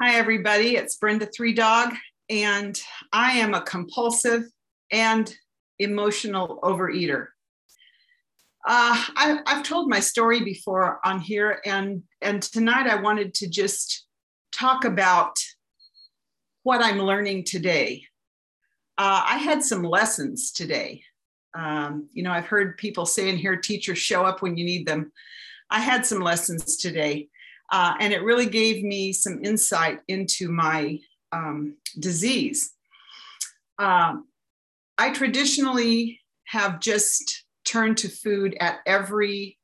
Hi, everybody. It's Brenda Three Dog, and I am a compulsive and emotional overeater. Uh, I, have told my story before on here, and, and tonight I wanted to just talk about what I'm learning today. Uh, I had some lessons today. Um, you know, I've heard people say in here, teachers show up when you need them. I had some lessons today uh, and it really gave me some insight into my um, disease. Um, I traditionally have just turned to food at every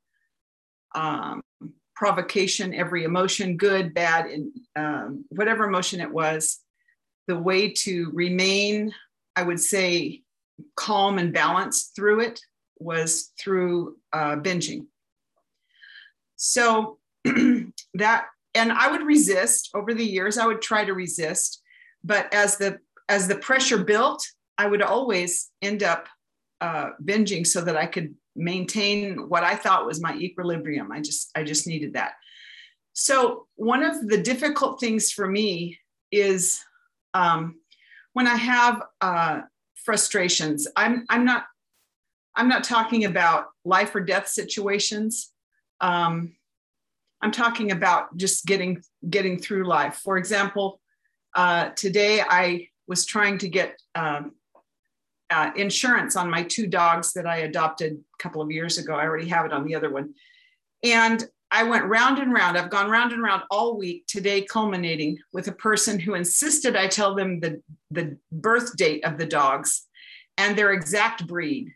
um, provocation, every emotion, good, bad, and um, whatever emotion it was. The way to remain, I would say, calm and balanced through it was through uh, binging. So that and i would resist over the years i would try to resist but as the as the pressure built i would always end up uh, binging so that i could maintain what i thought was my equilibrium. I just i just needed that. So one of the difficult things for me is um, when i have uh, frustrations i'm i'm not i'm not talking about life or death situations. Um, I'm talking about just getting getting through life. For example, uh, today I was trying to get um, uh, insurance on my two dogs that I adopted a couple of years ago. I already have it on the other one, and I went round and round. I've gone round and round all week. Today, culminating with a person who insisted I tell them the the birth date of the dogs and their exact breed.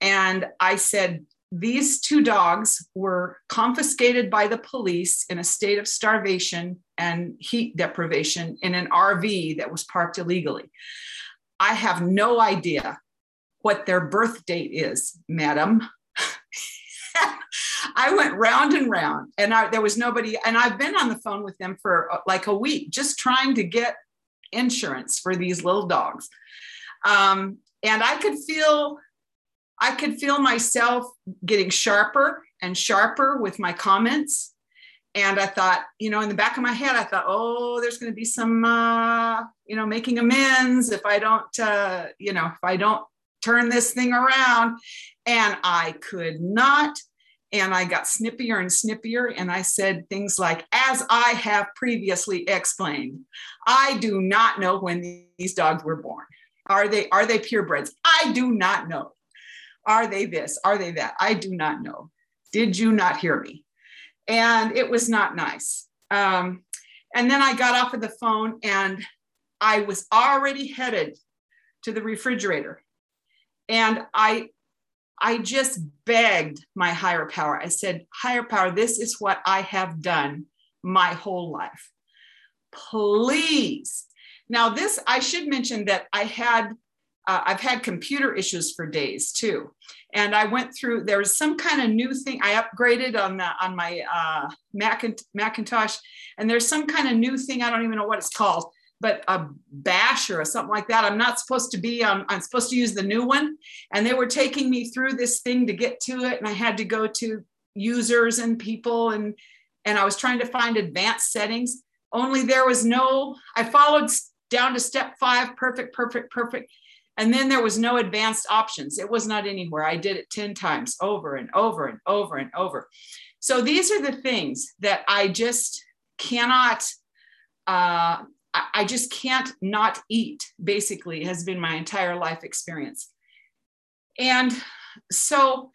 And I said, these two dogs were confiscated by the police in a state of starvation and heat deprivation in an RV that was parked illegally. I have no idea what their birth date is, madam. I went round and round, and I, there was nobody. And I've been on the phone with them for uh, like a week, just trying to get insurance for these little dogs. Um, and I could feel I could feel myself getting sharper and sharper with my comments. And I thought, you know, in the back of my head, I thought, oh, there's going to be some, uh, you know, making amends if I don't, uh, you know, if I don't turn this thing around. And I could not. And I got snippier and snippier. And I said things like, as I have previously explained, I do not know when these dogs were born. Are they are they purebreds? I do not know. Are they this? Are they that? I do not know. Did you not hear me? And it was not nice. Um, and then I got off of the phone and I was already headed to the refrigerator. And I I just begged my higher power. I said, higher power, this is what I have done my whole life. Please. Now, this, I should mention that I had uh, I've had computer issues for days too. And I went through, there was some kind of new thing. I upgraded on the, on my uh, Macintosh and there's some kind of new thing. I don't even know what it's called, but a bash or something like that. I'm not supposed to be on, I'm supposed to use the new one. And they were taking me through this thing to get to it. And I had to go to users and people and, and I was trying to find advanced settings. Only there was no, I followed down to step five, perfect, perfect, perfect and then there was no advanced options. It was not anywhere. I did it 10 times over and over and over and over. So these are the things that I just cannot, uh, I just can't not eat, basically, has been my entire life experience. And so,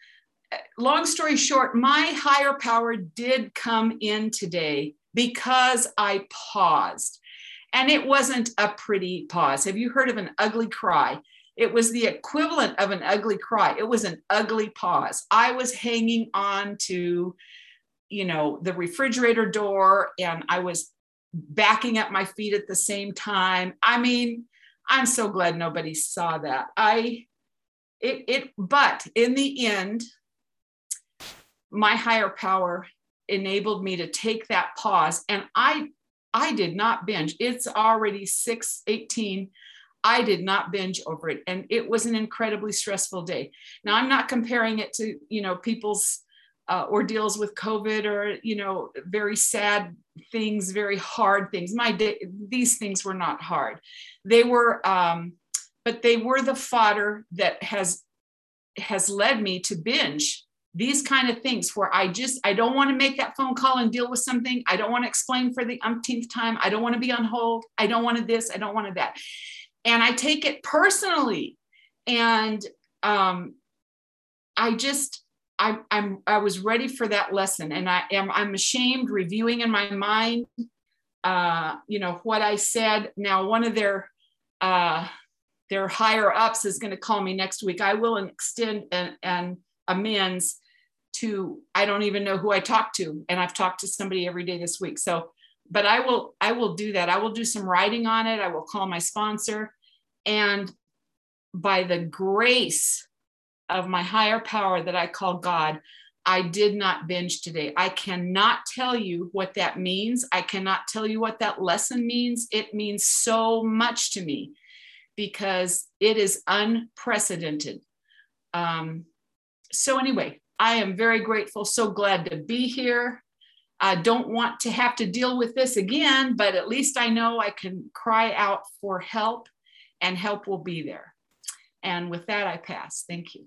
long story short, my higher power did come in today because I paused. And it wasn't a pretty pause. Have you heard of an ugly cry? It was the equivalent of an ugly cry. It was an ugly pause. I was hanging on to, you know, the refrigerator door and I was backing up my feet at the same time. I mean, I'm so glad nobody saw that. I, it, it, but in the end, my higher power enabled me to take that pause and I, I did not binge. It's already 618. I did not binge over it. And it was an incredibly stressful day. Now, I'm not comparing it to, you know, people's uh, ordeals with COVID or, you know, very sad things, very hard things. My day, these things were not hard. They were, um, but they were the fodder that has has led me to binge these kind of things where I just I don't want to make that phone call and deal with something. I don't want to explain for the umpteenth time. I don't want to be on hold. I don't want to this. I don't want to that. And I take it personally. And um, I just I, I'm I was ready for that lesson, and I am I'm ashamed reviewing in my mind, uh, you know what I said. Now one of their uh, their higher ups is going to call me next week. I will extend and, and amends to I don't even know who I talked to, and I've talked to somebody every day this week. So, but I will I will do that. I will do some writing on it. I will call my sponsor, and by the grace of my higher power that I call God, I did not binge today. I cannot tell you what that means. I cannot tell you what that lesson means. It means so much to me because it is unprecedented. Um, so, anyway, I am very grateful, so glad to be here. I don't want to have to deal with this again, but at least I know I can cry out for help and help will be there. And with that, I pass. Thank you.